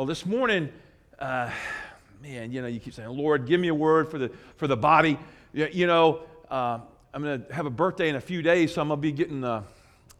Well, this morning, uh, man, you know, you keep saying, Lord, give me a word for the, for the body. You know, uh, I'm going to have a birthday in a few days, so I'm going to be getting uh,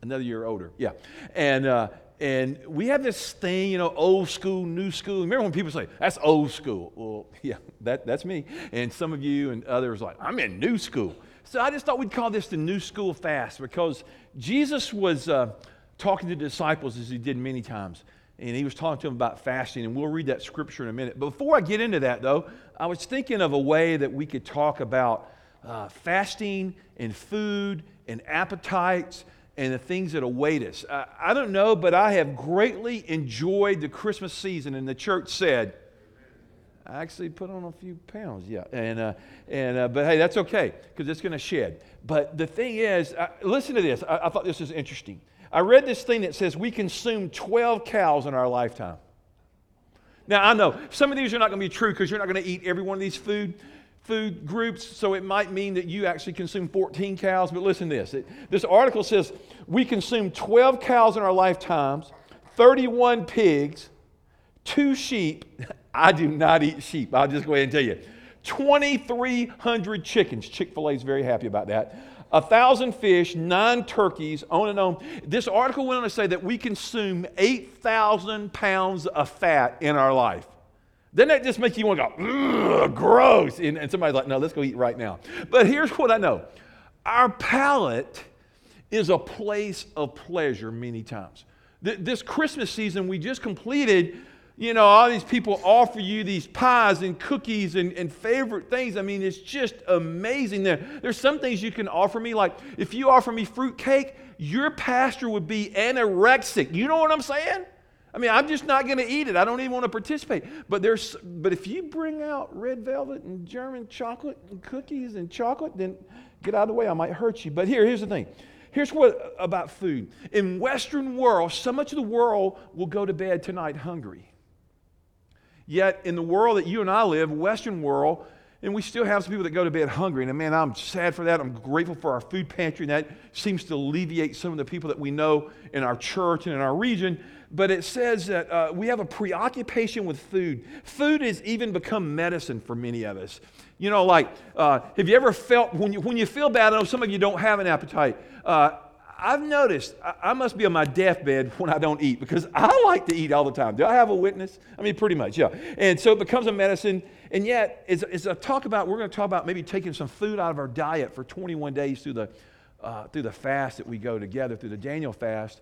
another year older. Yeah. And, uh, and we have this thing, you know, old school, new school. Remember when people say, that's old school? Well, yeah, that, that's me. And some of you and others like, I'm in new school. So I just thought we'd call this the new school fast because Jesus was uh, talking to the disciples as he did many times and he was talking to him about fasting, and we'll read that scripture in a minute. Before I get into that, though, I was thinking of a way that we could talk about uh, fasting and food and appetites and the things that await us. Uh, I don't know, but I have greatly enjoyed the Christmas season, and the church said, I actually put on a few pounds, yeah. And, uh, and, uh, but hey, that's okay because it's going to shed. But the thing is, uh, listen to this. I, I thought this was interesting. I read this thing that says we consume 12 cows in our lifetime. Now, I know some of these are not going to be true because you're not going to eat every one of these food, food groups, so it might mean that you actually consume 14 cows. But listen to this it, this article says we consume 12 cows in our lifetimes, 31 pigs, two sheep. I do not eat sheep. I'll just go ahead and tell you. 2,300 chickens. Chick fil A is very happy about that a thousand fish, nine turkeys, on and on. This article went on to say that we consume 8,000 pounds of fat in our life. Then that just makes you want to go, gross. And, and somebody's like, no, let's go eat right now. But here's what I know our palate is a place of pleasure many times. This Christmas season we just completed you know, all these people offer you these pies and cookies and, and favorite things. I mean, it's just amazing. There, there's some things you can offer me, like if you offer me fruit cake, your pastor would be anorexic. You know what I'm saying? I mean, I'm just not going to eat it. I don't even want to participate. But there's, but if you bring out red velvet and German chocolate and cookies and chocolate, then get out of the way. I might hurt you. But here, here's the thing. Here's what about food. In Western world, so much of the world will go to bed tonight hungry. Yet, in the world that you and I live, Western world, and we still have some people that go to bed hungry. And man, I'm sad for that. I'm grateful for our food pantry, and that seems to alleviate some of the people that we know in our church and in our region. But it says that uh, we have a preoccupation with food. Food has even become medicine for many of us. You know, like, uh, have you ever felt when you, when you feel bad? I know some of you don't have an appetite. Uh, I've noticed I must be on my deathbed when I don't eat because I like to eat all the time. Do I have a witness? I mean, pretty much, yeah. And so it becomes a medicine. And yet, as, as I talk about, we're going to talk about maybe taking some food out of our diet for 21 days through the, uh, through the fast that we go together, through the Daniel fast.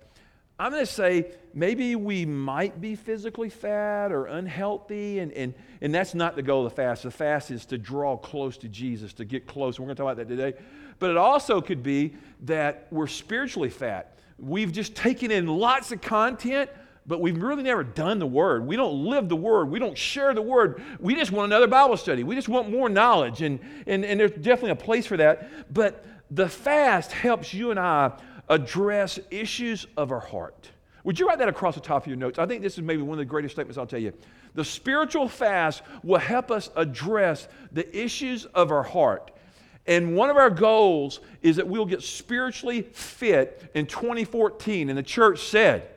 I'm going to say maybe we might be physically fat or unhealthy, and, and, and that's not the goal of the fast. The fast is to draw close to Jesus, to get close. We're going to talk about that today. But it also could be that we're spiritually fat. We've just taken in lots of content, but we've really never done the Word. We don't live the Word. We don't share the Word. We just want another Bible study. We just want more knowledge, and, and, and there's definitely a place for that. But the fast helps you and I address issues of our heart. Would you write that across the top of your notes? I think this is maybe one of the greatest statements I'll tell you. The spiritual fast will help us address the issues of our heart. And one of our goals is that we'll get spiritually fit in 2014. And the church said,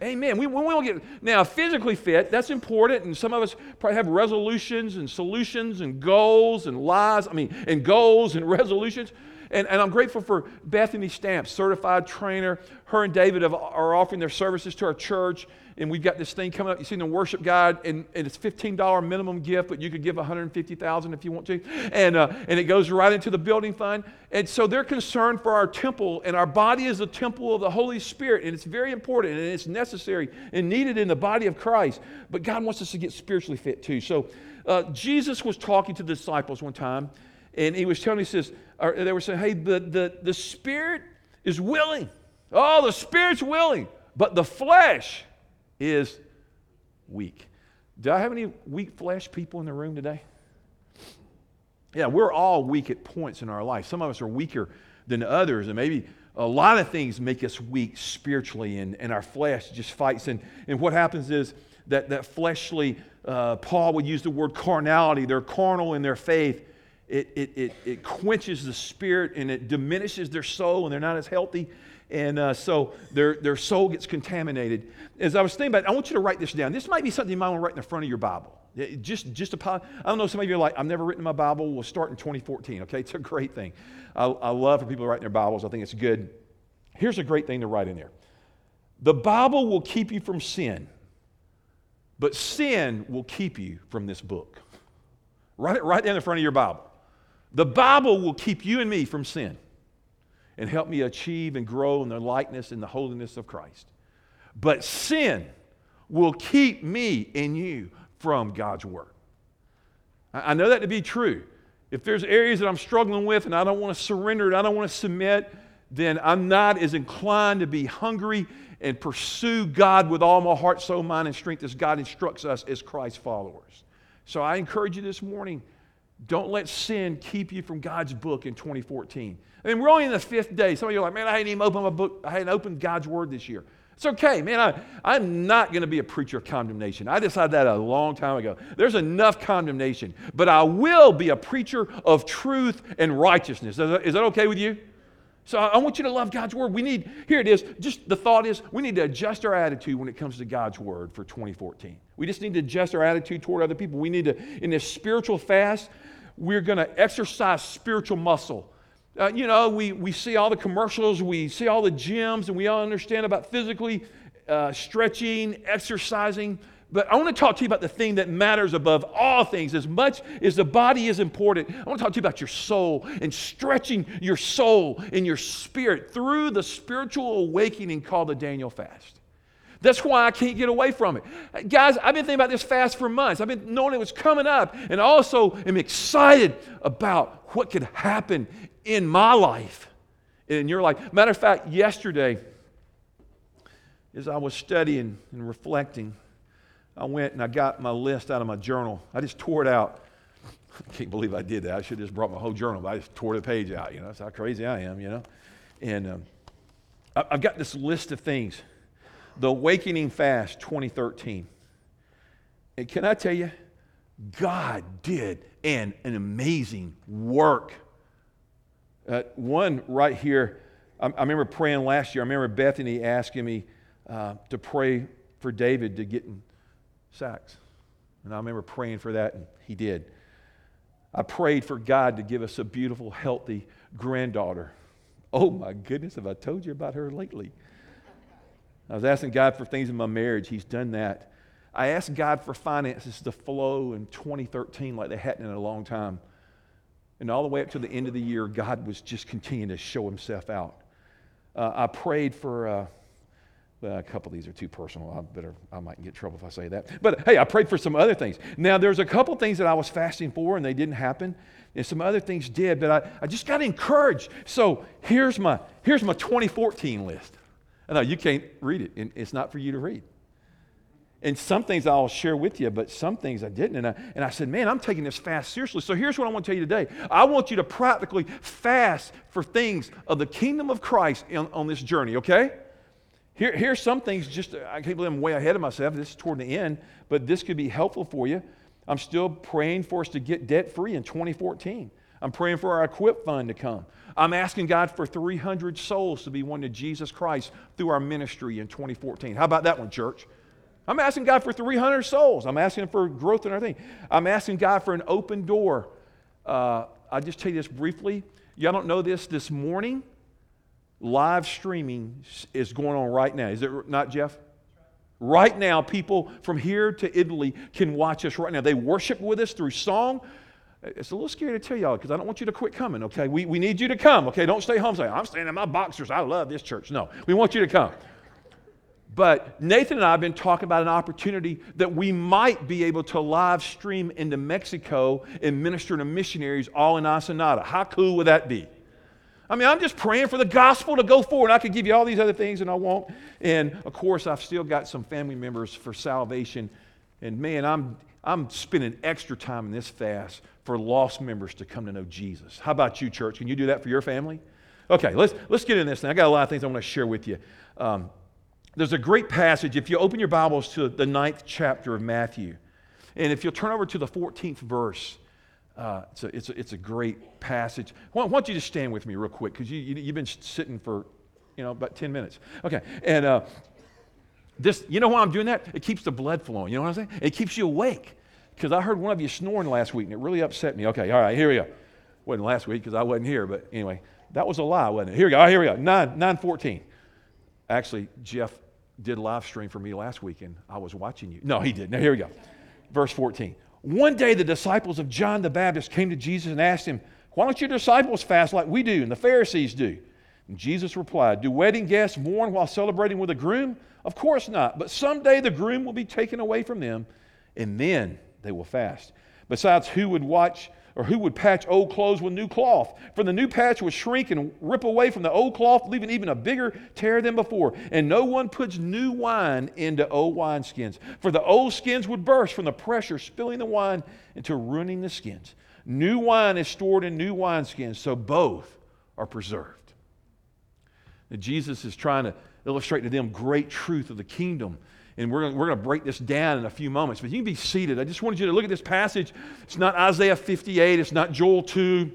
Amen. We, we will get now physically fit. That's important, and some of us probably have resolutions and solutions and goals and lies. I mean, and goals and resolutions. And, and I'm grateful for Bethany Stamps, certified trainer. Her and David have, are offering their services to our church. And we've got this thing coming up. You see in the worship guide, and, and it's $15 minimum gift, but you could give 150,000 if you want to. And, uh, and it goes right into the building fund. And so they're concerned for our temple, and our body is a temple of the Holy Spirit. And it's very important, and it's necessary and needed in the body of Christ. But God wants us to get spiritually fit too. So uh, Jesus was talking to the disciples one time, and he was telling, he says, or they were saying, hey, the, the, the spirit is willing. Oh, the spirit's willing, but the flesh is weak. Do I have any weak flesh people in the room today? Yeah, we're all weak at points in our life. Some of us are weaker than others, and maybe a lot of things make us weak spiritually, and, and our flesh just fights. And, and what happens is that, that fleshly, uh, Paul would use the word carnality, they're carnal in their faith it, it, it, it quenches the spirit and it diminishes their soul and they're not as healthy. And uh, so their, their soul gets contaminated. As I was thinking about it, I want you to write this down. This might be something you might want to write in the front of your Bible. Just, just a, I don't know, some of you are like, I've never written my Bible. We'll start in 2014, okay? It's a great thing. I, I love for people to write in their Bibles. I think it's good. Here's a great thing to write in there The Bible will keep you from sin, but sin will keep you from this book. Write it right there in the front of your Bible. The Bible will keep you and me from sin and help me achieve and grow in the likeness and the holiness of Christ. But sin will keep me and you from God's Word. I know that to be true. If there's areas that I'm struggling with and I don't want to surrender and I don't want to submit, then I'm not as inclined to be hungry and pursue God with all my heart, soul, mind, and strength as God instructs us as Christ followers. So I encourage you this morning don't let sin keep you from God's book in 2014. I mean, we're only in the fifth day. Some of you are like, man, I hadn't even opened my book. I hadn't opened God's Word this year. It's okay, man. I, I'm not going to be a preacher of condemnation. I decided that a long time ago. There's enough condemnation, but I will be a preacher of truth and righteousness. Is that, is that okay with you? So I want you to love God's word. We need, here it is, just the thought is we need to adjust our attitude when it comes to God's word for 2014. We just need to adjust our attitude toward other people. We need to, in this spiritual fast, we're going to exercise spiritual muscle. Uh, you know, we, we see all the commercials, we see all the gyms, and we all understand about physically uh, stretching, exercising. But I want to talk to you about the thing that matters above all things. As much as the body is important, I want to talk to you about your soul and stretching your soul and your spirit through the spiritual awakening called the Daniel fast. That's why I can't get away from it. Guys, I've been thinking about this fast for months. I've been knowing it was coming up, and also am excited about what could happen in my life, in your life. Matter of fact, yesterday, as I was studying and reflecting, I went and I got my list out of my journal. I just tore it out. I can't believe I did that. I should have just brought my whole journal, but I just tore the page out. You know, that's how crazy I am, you know. And um, I've got this list of things. The Awakening Fast 2013. And can I tell you, God did an, an amazing work uh, one right here, I, I, remember praying last year. I remember Bethany asking me uh, to pray for David to get in sacks. And I remember praying for that, and he did. I prayed for God to give us a beautiful, healthy granddaughter. Oh my goodness, have I told you about her lately? I was asking God for things in my marriage. He's done that. I asked God for finances to flow in 2013 like they hadn't in a long time. And all the way up to the end of the year, God was just continuing to show himself out. Uh, I prayed for, uh, well, a couple of these are too personal. I better, I might get trouble if I say that. But hey, I prayed for some other things. Now, there's a couple things that I was fasting for and they didn't happen. And some other things did, but I, I just got encouraged. So here's my, here's my 2014 list. Know you can't read it, and it's not for you to read. And some things I'll share with you, but some things I didn't. And I, and I said, man, I'm taking this fast seriously. So here's what I want to tell you today I want you to practically fast for things of the kingdom of Christ on, on this journey, okay? Here, here's some things just, I can't believe I'm way ahead of myself. This is toward the end, but this could be helpful for you. I'm still praying for us to get debt free in 2014. I'm praying for our equip fund to come. I'm asking God for 300 souls to be won to Jesus Christ through our ministry in 2014. How about that one, church? I'm asking God for 300 souls. I'm asking for growth in our thing. I'm asking God for an open door. Uh, I'll just tell you this briefly. Y'all don't know this this morning. Live streaming is going on right now. Is it not, Jeff? Right now, people from here to Italy can watch us right now. They worship with us through song. It's a little scary to tell y'all because I don't want you to quit coming, okay? We, we need you to come, okay? Don't stay home saying, I'm staying in my boxers. I love this church. No, we want you to come. But Nathan and I have been talking about an opportunity that we might be able to live stream into Mexico and minister to missionaries all in Ensenada. How cool would that be? I mean, I'm just praying for the gospel to go forward. I could give you all these other things and I won't. And of course, I've still got some family members for salvation. And man, I'm, I'm spending extra time in this fast for lost members to come to know Jesus. How about you, church? Can you do that for your family? Okay, let's, let's get in this thing. I got a lot of things I want to share with you. Um, there's a great passage. If you open your Bibles to the ninth chapter of Matthew, and if you'll turn over to the 14th verse, uh, it's, a, it's, a, it's a great passage. Want, I want, you to stand with me real quick because you, you, you've been sitting for you know, about 10 minutes. Okay. And uh, this, you know why I'm doing that? It keeps the blood flowing. You know what I'm saying? It keeps you awake. Because I heard one of you snoring last week and it really upset me. Okay, all right, here we go. Wasn't last week because I wasn't here, but anyway, that was a lie, wasn't it? Here we go. Oh, here we go. 9, 914. Actually, Jeff did live stream for me last week and I was watching you. No, he did. Now, here we go. Verse 14. One day the disciples of John the Baptist came to Jesus and asked him, Why don't your disciples fast like we do and the Pharisees do? And Jesus replied, Do wedding guests mourn while celebrating with a groom? Of course not. But someday the groom will be taken away from them, and then they will fast. Besides, who would watch or who would patch old clothes with new cloth? For the new patch would shrink and rip away from the old cloth, leaving even a bigger tear than before. And no one puts new wine into old wineskins, for the old skins would burst from the pressure, spilling the wine into ruining the skins. New wine is stored in new wineskins, so both are preserved. Now, Jesus is trying to illustrate to them great truth of the kingdom. And we're, we're going to break this down in a few moments. But you can be seated. I just wanted you to look at this passage. It's not Isaiah 58, it's not Joel 2,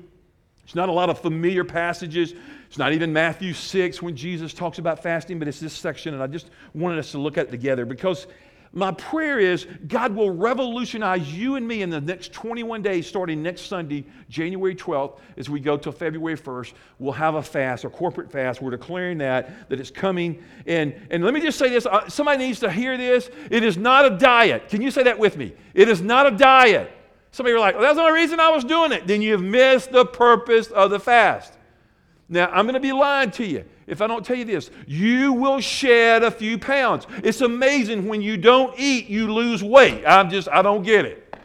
it's not a lot of familiar passages. It's not even Matthew 6 when Jesus talks about fasting, but it's this section. And I just wanted us to look at it together because my prayer is God will revolutionize you and me in the next 21 days, starting next Sunday, January 12th, as we go till February 1st. We'll have a fast, a corporate fast. We're declaring that, that it's coming. And, and let me just say this uh, somebody needs to hear this. It is not a diet. Can you say that with me? It is not a diet. Some of you are like, well, that's the only reason I was doing it. Then you've missed the purpose of the fast. Now, I'm going to be lying to you if I don't tell you this. You will shed a few pounds. It's amazing when you don't eat, you lose weight. I'm just, I don't get it.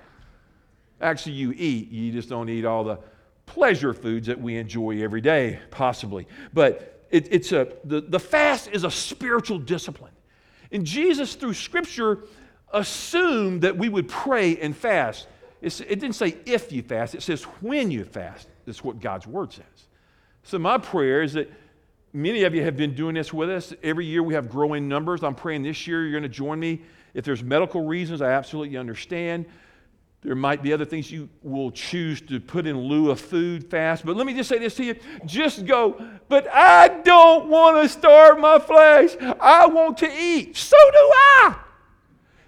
Actually, you eat, you just don't eat all the pleasure foods that we enjoy every day, possibly. But it, it's a, the, the fast is a spiritual discipline. And Jesus, through Scripture, assumed that we would pray and fast. It's, it didn't say if you fast, it says when you fast. That's what God's Word says. So, my prayer is that many of you have been doing this with us. Every year we have growing numbers. I'm praying this year you're going to join me. If there's medical reasons, I absolutely understand. There might be other things you will choose to put in lieu of food fast. But let me just say this to you just go, but I don't want to starve my flesh. I want to eat. So do I.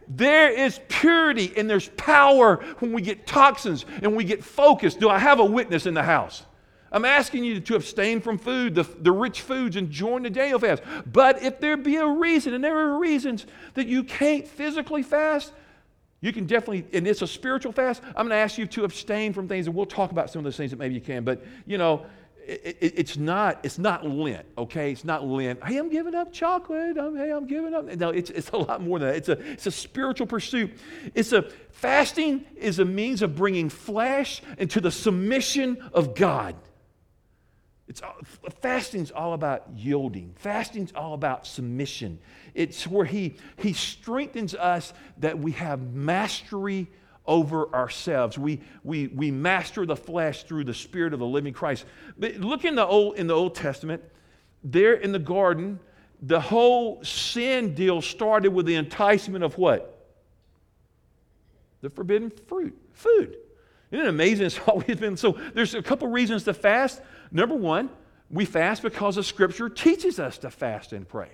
There is purity and there's power when we get toxins and we get focused. Do I have a witness in the house? I'm asking you to abstain from food, the, the rich foods, and join the Daniel fast. But if there be a reason, and there are reasons that you can't physically fast, you can definitely, and it's a spiritual fast, I'm going to ask you to abstain from things, and we'll talk about some of those things that maybe you can. But, you know, it, it, it's not it's not Lent, okay? It's not Lent. Hey, I'm giving up chocolate. I'm, hey, I'm giving up. No, it's, it's a lot more than that. It's a, it's a spiritual pursuit. It's a fasting is a means of bringing flesh into the submission of God. It's all, fasting's all about yielding. Fasting's all about submission. It's where he, he strengthens us that we have mastery over ourselves. We, we, we master the flesh through the Spirit of the living Christ. But look in the Old, in the Old Testament, there in the garden, the whole sin deal started with the enticement of what? The forbidden fruit, food. Isn't it amazing? It's always been so. There's a couple reasons to fast. Number one, we fast because the Scripture teaches us to fast and pray.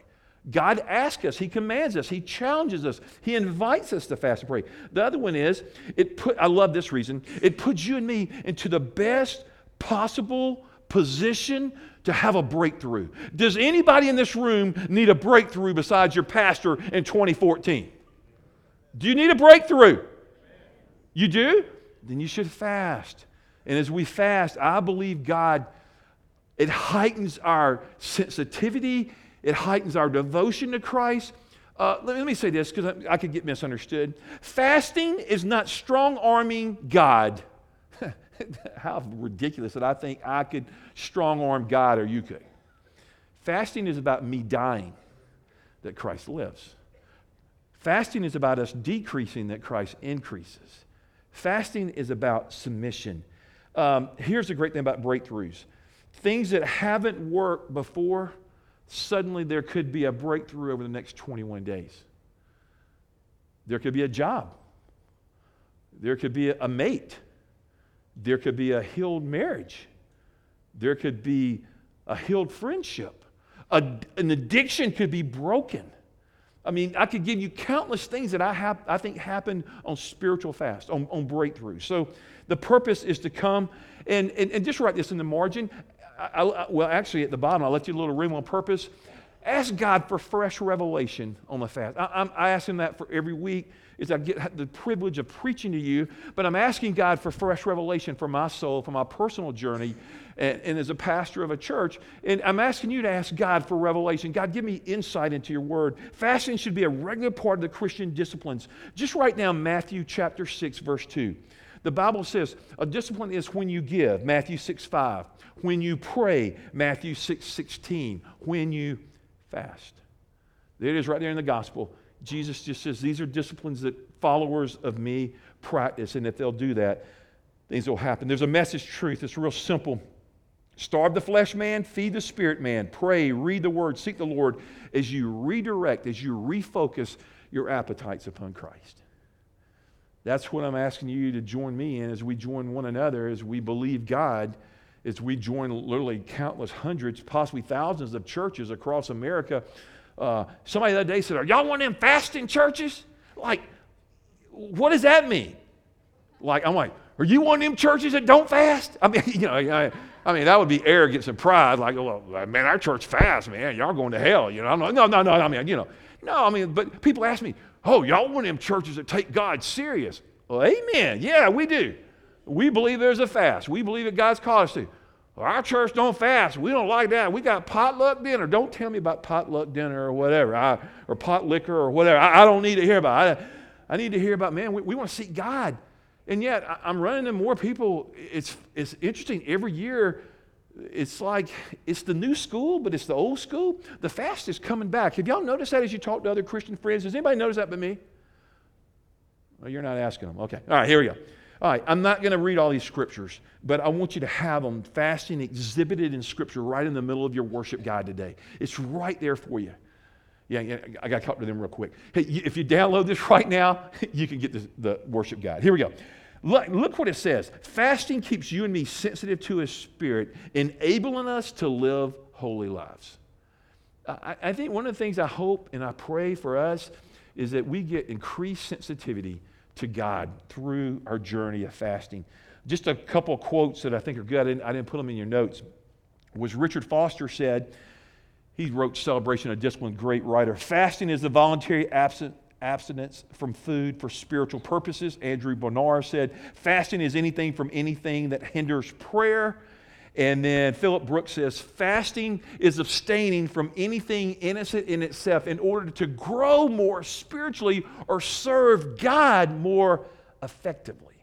God asks us, He commands us, He challenges us, He invites us to fast and pray. The other one is, it put, I love this reason, it puts you and me into the best possible position to have a breakthrough. Does anybody in this room need a breakthrough besides your pastor in 2014? Do you need a breakthrough? You do? Then you should fast. And as we fast, I believe God it heightens our sensitivity, it heightens our devotion to Christ. Uh, let, me say this because I, I, could get misunderstood. Fasting is not strong arming God. How ridiculous that I think I could strong arm God or you could. Fasting is about me dying that Christ lives. Fasting is about us decreasing that Christ increases. Fasting is about submission. Um, here's the great thing about breakthroughs things that haven't worked before, suddenly there could be a breakthrough over the next 21 days. There could be a job. There could be a mate. There could be a healed marriage. There could be a healed friendship. A, an addiction could be broken. I mean, I could give you countless things that I, have, I think happen on spiritual fast, on, on breakthrough. So the purpose is to come and, and, and just write this in the margin. I, I, well, actually, at the bottom, I'll let you a little room on purpose. Ask God for fresh revelation on the fast. I, I ask Him that for every week is I get the privilege of preaching to you, but I'm asking God for fresh revelation for my soul, for my personal journey, and, and, as a pastor of a church. And I'm asking you to ask God for revelation. God, give me insight into your word. Fasting should be a regular part of the Christian disciplines. Just write down Matthew chapter 6, verse 2. The Bible says a discipline is when you give, Matthew 6, 5. When you pray, Matthew 6, 16. When you fast. There it is right there in the gospel. Jesus just says these are disciplines that followers of me practice, and if they'll do that, things will happen. There's a message truth. It's real simple. Starve the flesh man, feed the spirit man. Pray, read the word, seek the Lord as you redirect, as you refocus your appetites upon Christ. That's what I'm asking you to join me in as we join one another, as we believe God, as we join literally countless hundreds, possibly thousands of churches across America uh, somebody the other day said, Are y'all one of them fasting churches? Like, what does that mean? Like, I'm like, Are you one of them churches that don't fast? I mean, you know, I, I mean, that would be arrogance and pride. Like, well, man, our church fasts, man. Y'all going to hell. You know, I'm like, no, no, no. I mean, you know, no, I mean, but people ask me, oh, y'all one of them churches that take God serious. Well, amen. Yeah, we do. We believe there's a fast. We believe that God's called us to. Well, our church don't fast. We don't like that. We got potluck dinner. Don't tell me about potluck dinner or whatever, I, or pot liquor or whatever. I, I, don't need to hear about it. I, I need to hear about, man, we, we want to seek God. And yet, I, am running into more people. It's, it's interesting. Every year, it's like it's the new school, but it's the old school. The fast is coming back. Have y'all noticed that as you talk to other Christian friends? Does anybody notice that but me? Well, you're not asking them. Okay. All right, here we go. All right, I'm not going to read all these scriptures, but I want you to have them fasting exhibited in scripture right in the middle of your worship guide today. It's right there for you. Yeah, yeah I got to talk to them real quick. Hey, if you download this right now, you can get the, the worship guide. Here we go. Look, look what it says. Fasting keeps you and me sensitive to His Spirit, enabling us to live holy lives. I, I think one of the things I hope and I pray for us is that we get increased sensitivity to God through our journey of fasting. Just a couple quotes that I think are good. I didn't, I didn't put them in your notes. Was Richard Foster said, he wrote Celebration of Discipline, great writer. Fasting is the voluntary absent, abstinence from food for spiritual purposes. Andrew Bonar said, fasting is anything from anything that hinders prayer and then Philip Brooks says fasting is abstaining from anything innocent in itself in order to grow more spiritually or serve God more effectively.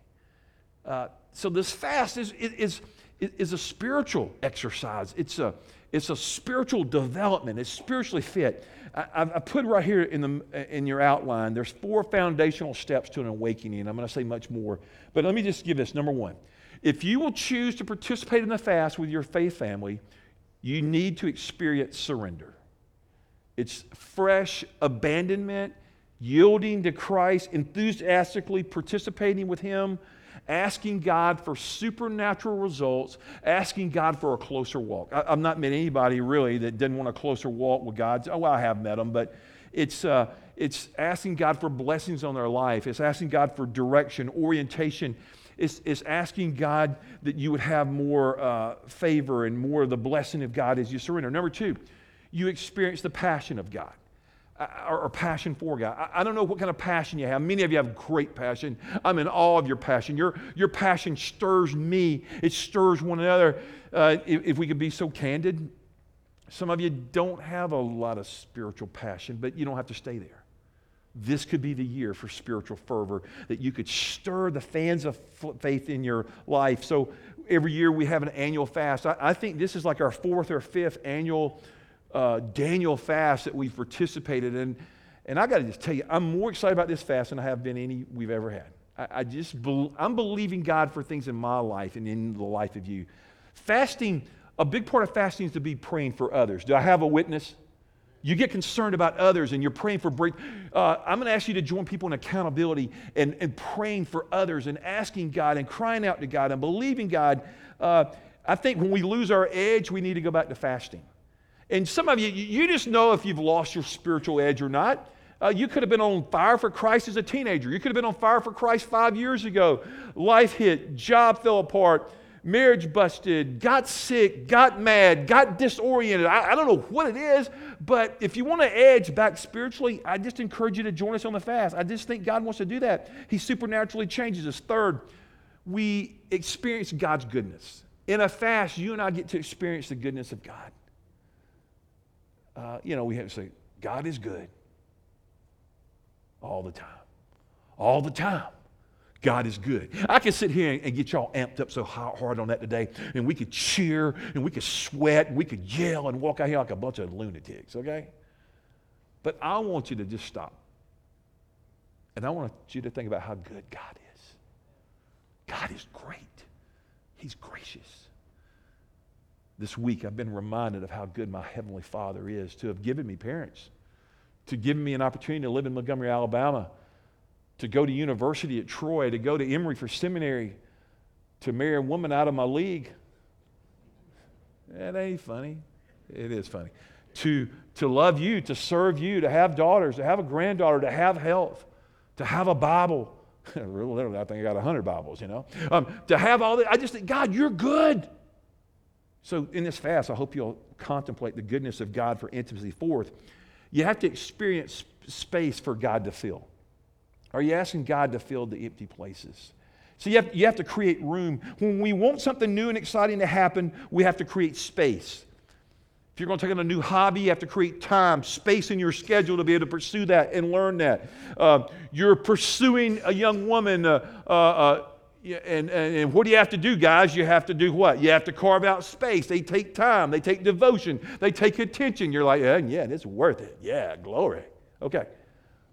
Uh, so, this fast is, is, is a spiritual exercise, it's a, it's a spiritual development, it's spiritually fit. I, I put right here in, the, in your outline, there's four foundational steps to an awakening, I'm going to say much more. But let me just give this. Number one, if you will choose to participate in the fast with your faith family, you need to experience surrender. It's fresh abandonment, yielding to Christ, enthusiastically participating with Him, asking God for supernatural results, asking God for a closer walk. I, have not met anybody really that didn't want a closer walk with God. Oh, well, I have met them, but it's, uh, it's asking God for blessings on their life, it's asking God for direction, orientation is, is asking God that you would have more uh, favor and more of the blessing of God as you surrender. Number two, you experience the passion of God. Uh, or, or, passion for God. I, I, don't know what kind of passion you have. Many of you have great passion. I'm in awe of your passion. Your, your passion stirs me, it stirs one another. Uh, if, if we could be so candid, some of you don't have a lot of spiritual passion, but you don't have to stay there. This could be the year for spiritual fervor, that you could stir the fans of faith in your life. So every year we have an annual fast. I, I think this is like our fourth or fifth annual uh, Daniel fast that we've participated in. And I got to just tell you, I'm more excited about this fast than I have been any we've ever had. I, I just, be, I'm believing God for things in my life and in the life of you. Fasting, a big part of fasting is to be praying for others. Do I have a witness? You get concerned about others and you're praying for break. Uh, I'm going to ask you to join people in accountability and, and praying for others and asking God and crying out to God and believing God. Uh, I think when we lose our edge, we need to go back to fasting. And some of you, you just know if you've lost your spiritual edge or not. Uh, you could have been on fire for Christ as a teenager. You could have been on fire for Christ five years ago. Life hit, job fell apart, marriage busted, got sick, got mad, got disoriented. I, I don't know what it is, but if you want to edge back spiritually, I just encourage you to join us on the fast. I just think God wants to do that. He supernaturally changes us. Third, we experience God's goodness. In a fast, you and I get to experience the goodness of God. Uh, you know, we have to say, God is good all the time. All the time. God is good. I could sit here and get y'all amped up so hard on that today, and we could cheer, and we could sweat, and we could yell, and walk out here like a bunch of lunatics, okay? But I want you to just stop. And I want you to think about how good God is. God is great, He's gracious. This week, I've been reminded of how good my Heavenly Father is to have given me parents, to give me an opportunity to live in Montgomery, Alabama to go to university at Troy, to go to Emory for seminary, to marry a woman out of my league. That ain't funny. It is funny. To, to love you, to serve you, to have daughters, to have a granddaughter, to have health, to have a Bible. Literally, I think I got 100 Bibles, you know. Um, to have all that. I just think, God, you're good. So in this fast, I hope you'll contemplate the goodness of God for intimacy. Fourth, you have to experience space for God to fill. Are you asking God to fill the empty places? So you have, you have to create room. When we want something new and exciting to happen, we have to create space. If you're going to take on a new hobby, you have to create time, space in your schedule to be able to pursue that and learn that. Uh, you're pursuing a young woman, uh, uh, uh and, and, and, what do you have to do, guys? You have to do what? You have to carve out space. They take time, they take devotion, they take attention. You're like, yeah, yeah, it's worth it. Yeah, glory. Okay.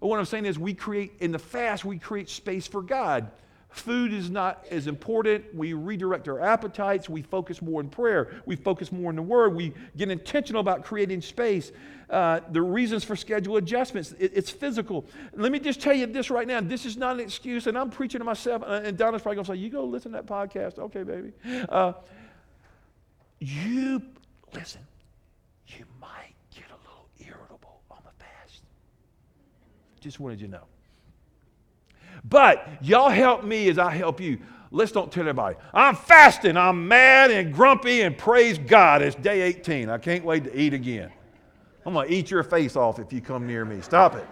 But what I'm saying is, we create, in the fast, we create space for God. Food is not as important. We redirect our appetites. We focus more in prayer. We focus more in the Word. We get intentional about creating space. Uh, the reasons for schedule adjustments, it, it's physical. Let me just tell you this right now. This is not an excuse, and I'm preaching to myself, uh, and Donna's probably going to say, You go listen to that podcast. Okay, baby. Uh, you, listen, Just wanted you to know. But y'all help me as I help you. Let's don't tell everybody. I'm fasting. I'm mad and grumpy and praise God. It's day 18. I can't wait to eat again. I'm going to eat your face off if you come near me. Stop it.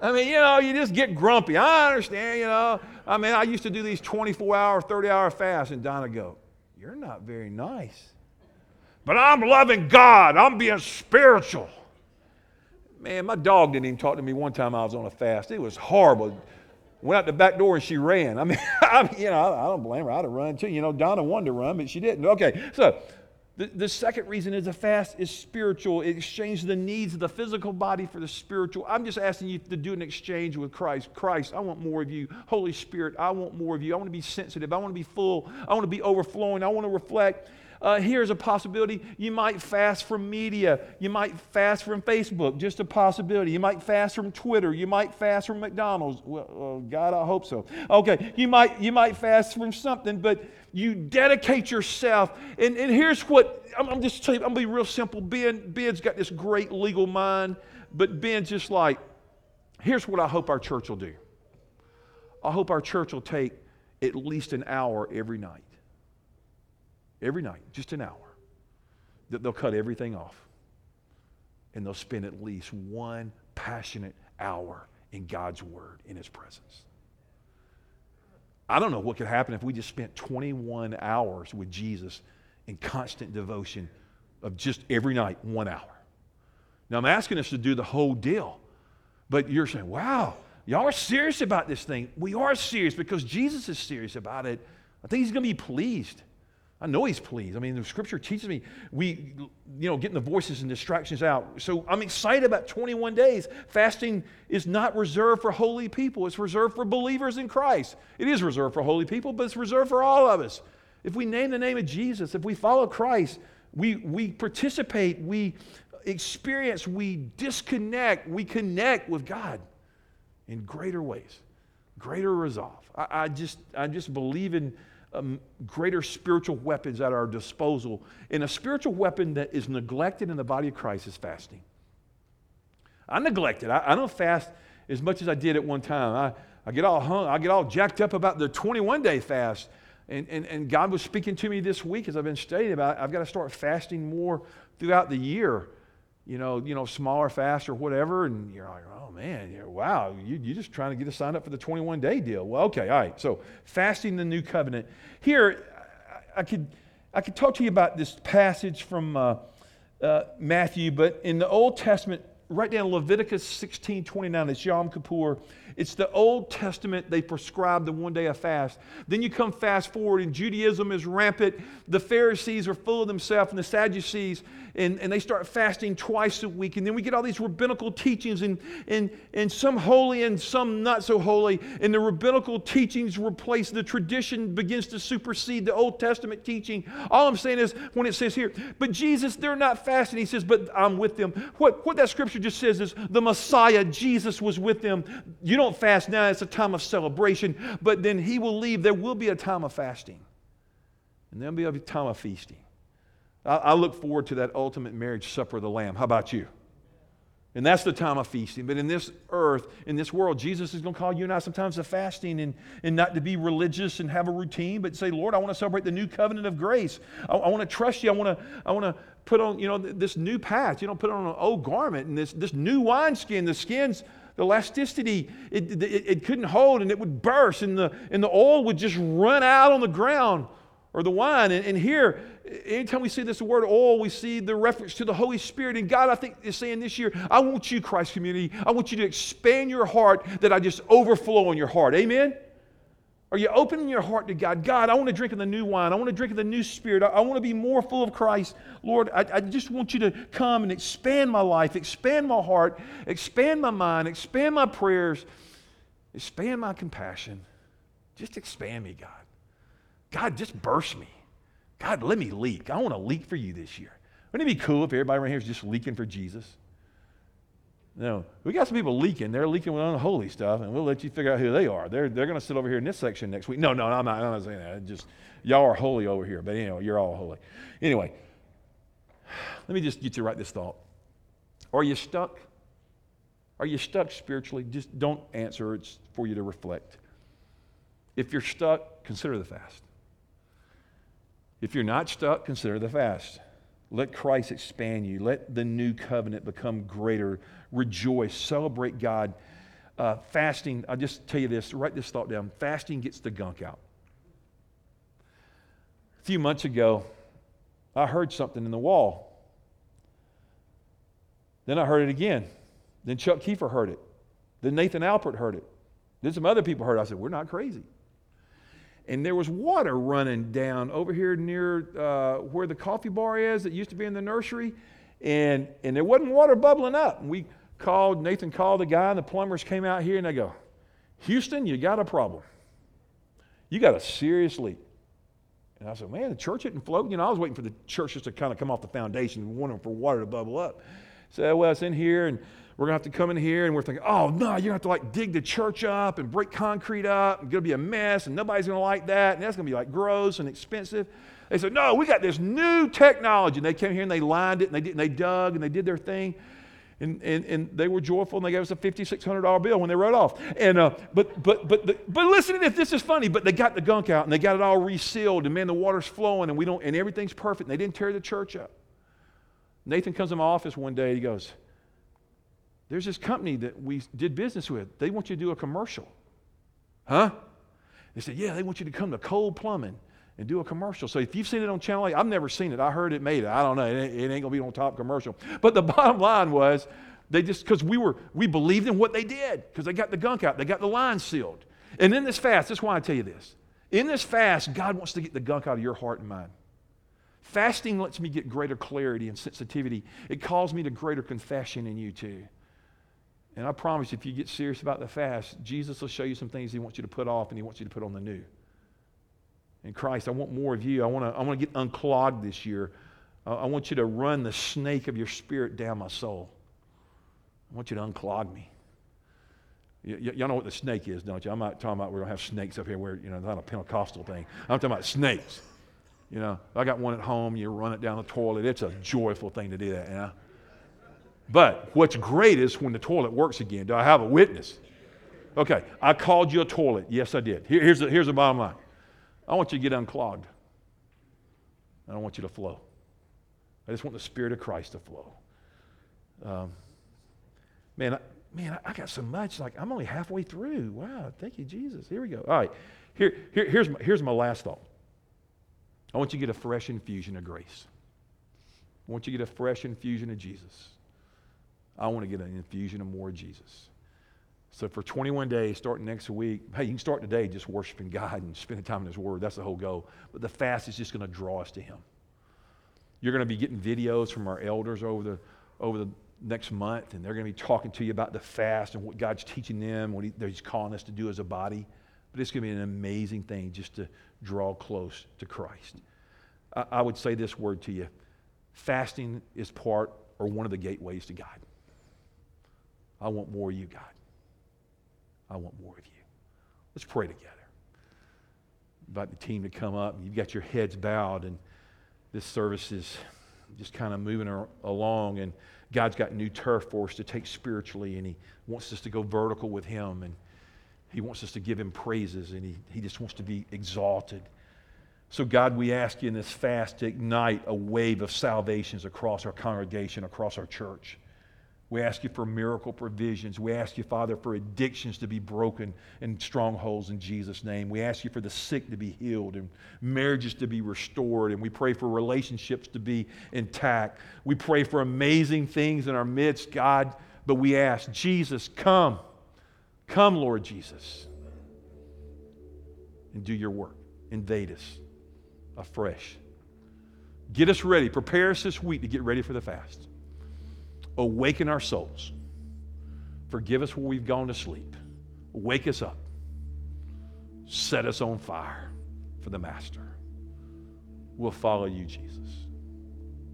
I mean, you know, you just get grumpy. I understand, you know. I mean, I used to do these 24 hour, 30 hour fasts, and Donna go, You're not very nice. But I'm loving God. I'm being spiritual. Man, my dog didn't even talk to me one time I was on a fast. It was horrible. Went out the back door and she ran. I mean, I, you know, I don't blame her. I'd have run too. You know, Donna wanted to run, but she didn't. Okay, so the, the second reason is a fast is spiritual. It exchanges the needs of the physical body for the spiritual. I'm just asking you to do an exchange with Christ. Christ, I want more of you. Holy Spirit, I want more of you. I want to be sensitive. I want to be full. I want to be overflowing. I want to reflect. Uh, here's a possibility. You might fast from media. You might fast from Facebook, just a possibility. You might fast from Twitter. You might fast from McDonald's. Well, uh, God, I hope so. Okay, you might, you might fast from something, but you dedicate yourself. And, and here's what I'm, I'm just telling you, I'm going to be real simple. Ben, Ben's got this great legal mind, but Ben's just like, here's what I hope our church will do. I hope our church will take at least an hour every night every night, just an hour, that they'll cut everything off. And they'll spend at least one passionate hour in God's Word, in His presence. I don't know what could happen if we just spent 21 hours with Jesus in constant devotion of just every night, one hour. Now, I'm asking us to do the whole deal, but you're saying, wow, y'all are serious about this thing. We are serious because Jesus is serious about it. I think He's going to be pleased. I know he's pleased. I mean, the scripture teaches me we, you know, getting the voices and distractions out. So I'm excited about 21 days. Fasting is not reserved for holy people, it's reserved for believers in Christ. It is reserved for holy people, but it's reserved for all of us. If we name the name of Jesus, if we follow Christ, we, we participate, we experience, we disconnect, we connect with God in greater ways, greater resolve. I, I just, I just believe in um, greater spiritual weapons at our disposal. And a spiritual weapon that is neglected in the body of Christ is fasting. I neglect it. I, I don't fast as much as I did at one time. I, I get all hung, I get all jacked up about the 21 day fast. And, and, and God was speaking to me this week as I've been studying about I've got to start fasting more throughout the year. You know, you know, smaller fast or whatever. And you're like, oh man, wow, you, you're just trying to get us signed up for the 21 day deal. Well, okay, all right. So fasting the new covenant. Here, I, I could, I could talk to you about this passage from uh, uh, Matthew, but in the Old Testament, right down Leviticus 16 29, it's Yom Kippur. It's the Old Testament, they prescribed the one day of fast. Then you come fast forward, and Judaism is rampant. The Pharisees are full of themselves, and the Sadducees, and, and they start fasting twice a week. And then we get all these rabbinical teachings, and, and, and some holy and some not so holy. And the rabbinical teachings replace the tradition, begins to supersede the Old Testament teaching. All I'm saying is, when it says here, but Jesus, they're not fasting, he says, but I'm with them. What, what that scripture just says is the Messiah, Jesus, was with them. You don't fast now, it's a time of celebration, but then he will leave. There will be a time of fasting, and there'll be a time of feasting. I, I look forward to that ultimate marriage supper of the Lamb. How about you? And that's the time of feasting. But in this earth, in this world, Jesus is going to call you and I sometimes to fasting and, and not to be religious and have a routine, but say, Lord, I want to celebrate the new covenant of grace. I, I want to trust you. I want to, I want to put on, you know, this new patch. You don't put on an old garment and this, this new wineskin. The skin's the elasticity, it, it, it, couldn't hold and it would burst and the, and the oil would just run out on the ground or the wine. And, and here, anytime we see this word oil, we see the reference to the Holy Spirit. And God, I think, is saying this year, I want you, Christ community, I want you to expand your heart that I just overflow in your heart. Amen? Are you opening your heart to God? God, I want to drink of the new wine. I want to drink of the new spirit. I, want to be more full of Christ. Lord, I, I, just want you to come and expand my life, expand my heart, expand my mind, expand my prayers, expand my compassion. Just expand me, God. God, just burst me. God, let me leak. I want to leak for you this year. Wouldn't it be cool if everybody around here is just leaking for Jesus? No, we got some people leaking. They're leaking with unholy stuff, and we'll let you figure out who they are. They're, they're going to sit over here in this section next week. No, no, I'm not, I'm not saying that. Just y'all are holy over here, but anyway, you're all holy. Anyway, let me just get you write this thought. Are you stuck? Are you stuck spiritually? Just don't answer. It's for you to reflect. If you're stuck, consider the fast. If you're not stuck, consider the fast. Let Christ expand you. Let the new covenant become greater. Rejoice. Celebrate God. Uh, fasting, I'll just tell you this, write this thought down. Fasting gets the gunk out. A few months ago, I heard something in the wall. Then I heard it again. Then Chuck Kiefer heard it. Then Nathan Alpert heard it. Then some other people heard it. I said, We're not crazy and there was water running down over here near uh, where the coffee bar is that used to be in the nursery. And, and there wasn't water bubbling up. And we called nathan called the guy and the plumbers came out here and they go houston you got a problem. You got a serious leak. And i said man the church isn't floating. You know i was waiting for the churches to kind of come off the foundation wanting for water to bubble up. So well it's in here and we're going to have to come in here and we're thinking, oh, no, you're going to have to like dig the church up and break concrete up. It's going to be a mess and nobody's going to like that. And that's going to be like gross and expensive. They said, no, we got this new technology. And they came here and they lined it and they, did, and they dug and they did their thing. And, and, and they were joyful and they gave us a $5,600 bill when they wrote off. And, uh, but, but, but, the, but listen to this, this is funny, but they got the gunk out and they got it all resealed and man, the water's flowing and we don't, and everything's perfect. And they didn't tear the church up. Nathan comes in my office one day, he goes, there's this company that we did business with. They want you to do a commercial. Huh? They said, Yeah, they want you to come to Cold Plumbing and do a commercial. So if you've seen it on Channel 8, I've never seen it. I heard it made it. I don't know. It ain't, it ain't going to be on top commercial. But the bottom line was, they just, because we were, we believed in what they did, because they got the gunk out, they got the line sealed. And in this fast, that's why I tell you this. In this fast, God wants to get the gunk out of your heart and mind. Fasting lets me get greater clarity and sensitivity. It calls me to greater confession in you too. And I promise you, if you get serious about the fast, Jesus will show you some things he wants you to put off and he wants you to put on the new. In Christ, I want more of you. I want to, I want to get unclogged this year. I want you to run the snake of your spirit down my soul. I want you to unclog me. Y- y- y'all know what the snake is, don't you? I'm not talking about we don't have snakes up here where, you know, it's not a Pentecostal thing. I'm talking about snakes. You know, I got one at home, you run it down the toilet. It's a joyful thing to do that, you know? But what's great is when the toilet works again. Do I have a witness? Okay, I called you a toilet. Yes, I did. Here, here's, the, here's the bottom line I want you to get unclogged. I don't want you to flow. I just want the Spirit of Christ to flow. Um, man, I, man, I got so much. Like, I'm only halfway through. Wow, thank you, Jesus. Here we go. All right, here, here, here's, my, here's my last thought. I want you to get a fresh infusion of grace. I want you to get a fresh infusion of Jesus. I want to get an infusion of more Jesus. So for 21 days, starting next week, hey, you can start today just worshiping God and spending time in His Word. That's the whole goal. But the fast is just going to draw us to Him. You're going to be getting videos from our elders over the, over the next month, and they're going to be talking to you about the fast and what God's teaching them, what he, He's calling us to do as a body. But it's going to be an amazing thing just to draw close to Christ. I, I would say this word to you fasting is part or one of the gateways to God. I want more of you, God. I want more of you. Let's pray together. Invite the team to come up. You've got your heads bowed, and this service is just kind of moving along. And God's got new turf for us to take spiritually, and He wants us to go vertical with Him, and He wants us to give Him praises, and He, he just wants to be exalted. So, God, we ask you in this fast to ignite a wave of salvations across our congregation, across our church. We ask you for miracle provisions. We ask you, Father, for addictions to be broken and strongholds in Jesus' name. We ask you for the sick to be healed and marriages to be restored. And we pray for relationships to be intact. We pray for amazing things in our midst, God. But we ask, Jesus, come. Come, Lord Jesus, and do your work. Invade us afresh. Get us ready. Prepare us this week to get ready for the fast awaken our souls. Forgive us where we've gone to sleep. Wake us up. Set us on fire for the Master. We'll follow you, Jesus.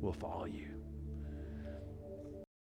We'll follow you.